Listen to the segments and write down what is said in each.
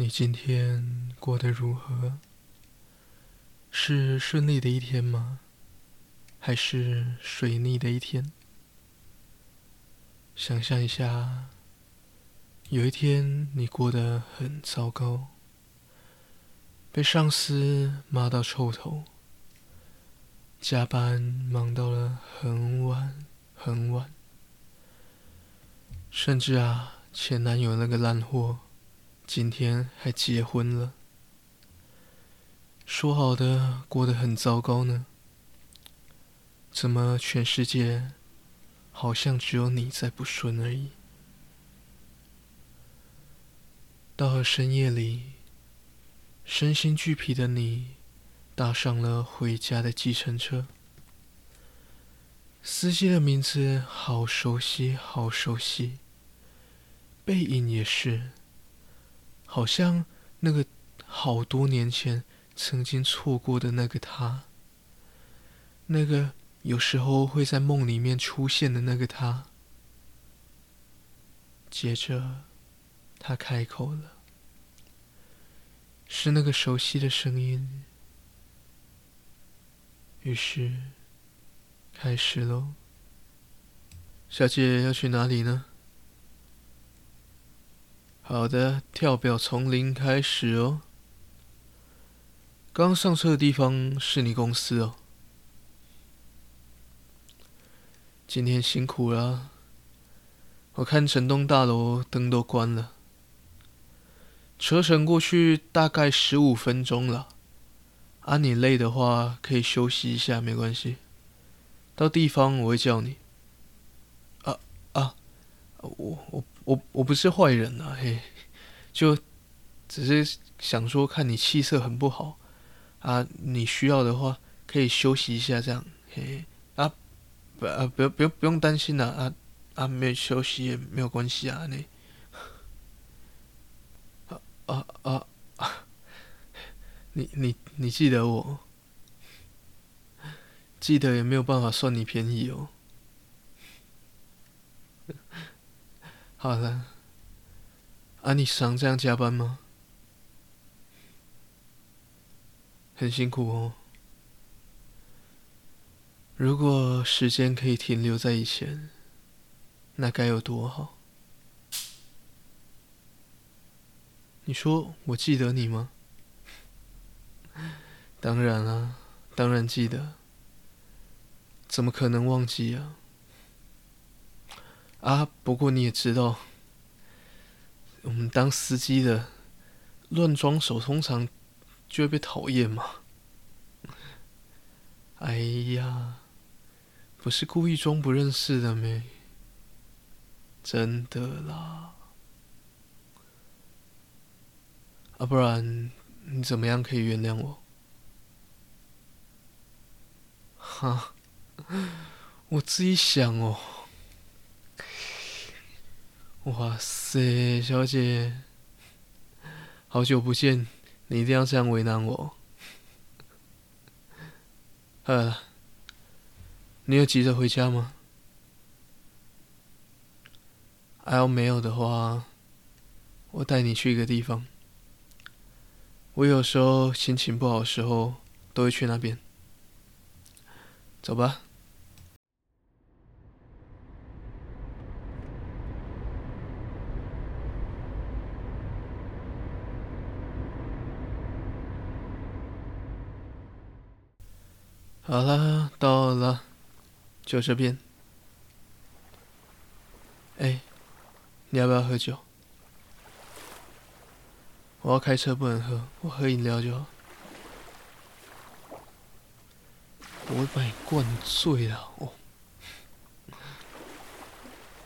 你今天过得如何？是顺利的一天吗？还是水逆的一天？想象一下，有一天你过得很糟糕，被上司骂到臭头，加班忙到了很晚很晚，甚至啊，前男友那个烂货，今天还结婚了。说好的过得很糟糕呢？怎么全世界好像只有你在不顺而已？到了深夜里，身心俱疲的你搭上了回家的计程车，司机的名字好熟悉，好熟悉，背影也是，好像那个好多年前。曾经错过的那个他，那个有时候会在梦里面出现的那个他。接着，他开口了，是那个熟悉的声音。于是，开始喽。小姐要去哪里呢？好的，跳表从零开始哦。刚上车的地方是你公司哦。今天辛苦了，我看整栋大楼灯都关了。车程过去大概十五分钟了，啊，你累的话可以休息一下，没关系。到地方我会叫你。啊啊，我我我我不是坏人啊，嘿，就只是想说看你气色很不好。啊，你需要的话可以休息一下，这样，嘿，啊，不，啊，不用，不用，不用担心啦，啊，啊，没有休息也没有关系啊，你，啊啊啊，你你你记得我，记得也没有办法算你便宜哦。好了，啊，你常这样加班吗？很辛苦哦。如果时间可以停留在以前，那该有多好。你说我记得你吗？当然啊，当然记得。怎么可能忘记啊？啊，不过你也知道，我们当司机的乱装手通常。就会被讨厌嘛？哎呀，不是故意装不认识的咩？真的啦。啊，不然你怎么样可以原谅我？哈，我自己想哦。哇塞，小姐，好久不见。你一定要这样为难我？呃，你有急着回家吗？还要没有的话，我带你去一个地方。我有时候心情不好的时候，都会去那边。走吧。好了，到了，就这边。哎，你要不要喝酒？我要开车不能喝，我喝饮料就好。我会把你灌醉的哦。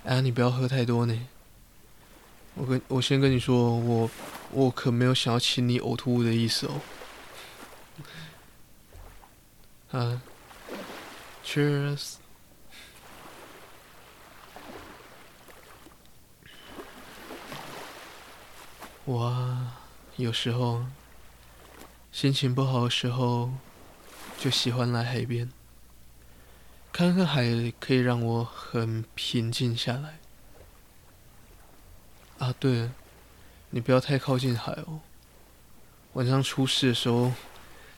哎，你不要喝太多呢。我跟我先跟你说，我我可没有想要请你呕吐物的意思哦。啊，Cheers！我有时候心情不好的时候，就喜欢来海边，看看海，可以让我很平静下来。啊，对了，你不要太靠近海哦。晚上出事的时候，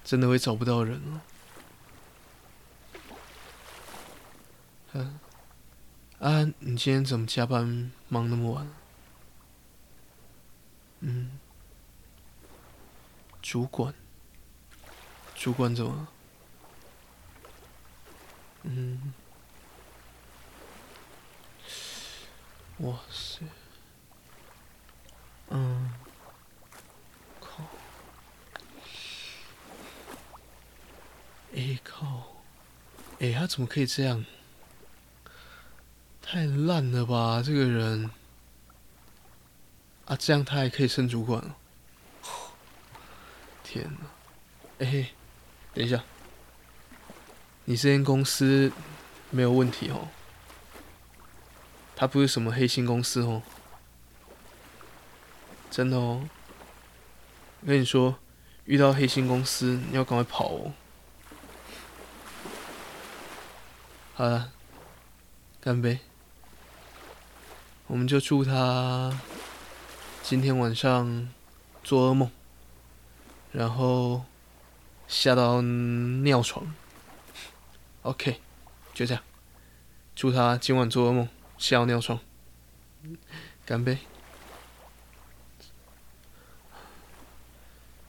真的会找不到人了。嗯，啊，你今天怎么加班忙那么晚？嗯，主管，主管怎么？嗯，哇塞，嗯，靠，哎靠，哎，他怎么可以这样？太烂了吧，这个人！啊，这样他还可以升主管了？天哪！哎嘿，等一下。你这间公司没有问题哦，他不是什么黑心公司哦，真的哦。我跟你说，遇到黑心公司，你要赶快跑哦。好了，干杯！我们就祝他今天晚上做噩梦，然后吓到尿床。OK，就这样。祝他今晚做噩梦，吓到尿床。干杯！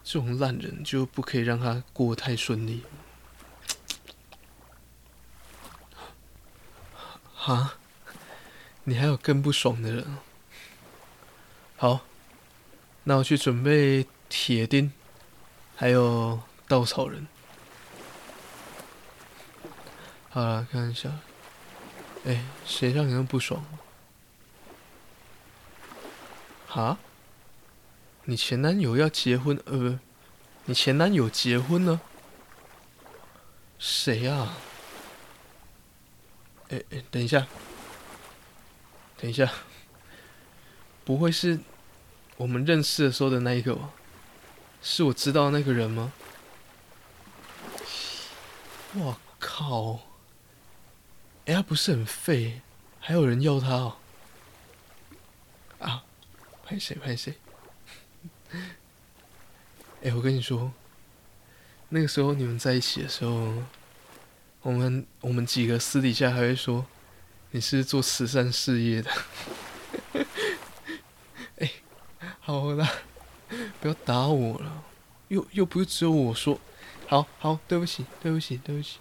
这种烂人就不可以让他过太顺利。哈？你还有更不爽的人？好，那我去准备铁钉，还有稻草人。好了，看一下。哎，谁让你那么不爽？哈？你前男友要结婚？呃，不，你前男友结婚了？谁呀？哎哎，等一下，等一下，不会是我们认识的时候的那一个吧？是我知道的那个人吗？我靠！哎，他不是很废，还有人要他哦。啊，拍谁拍谁？哎，我跟你说，那个时候你们在一起的时候，我们我们几个私底下还会说你是做慈善事业的。哎，好了，不要打我了，又又不是只有我说，好好，对不起，对不起，对不起。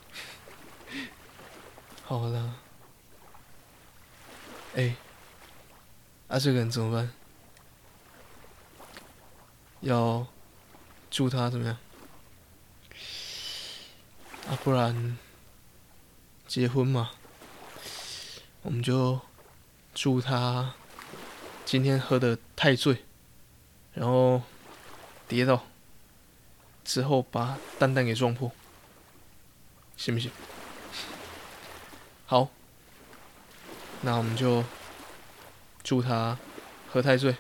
好了，哎，啊，这个人怎么办？要祝他怎么样？啊，不然结婚嘛，我们就祝他今天喝的太醉，然后跌倒，之后把蛋蛋给撞破，行不行？好，那我们就祝他喝太醉，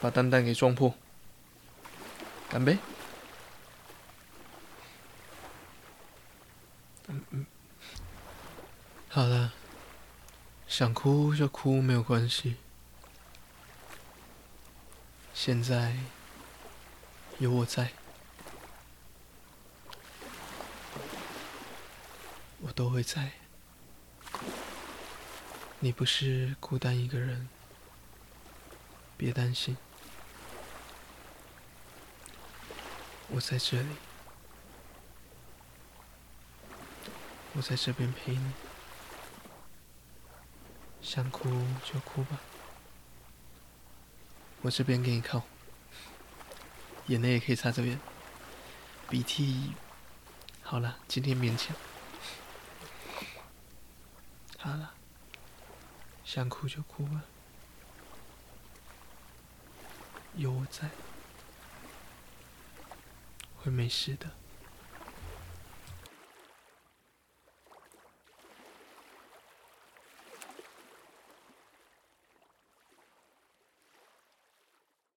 把蛋蛋给撞破。干杯！嗯嗯，好了，想哭就哭，没有关系。现在有我在，我都会在。你不是孤单一个人，别担心，我在这里，我在这边陪你，想哭就哭吧，我这边给你靠，眼泪也可以擦这边，鼻涕，好了，今天勉强，好了。想哭就哭吧，有我在，会没事的。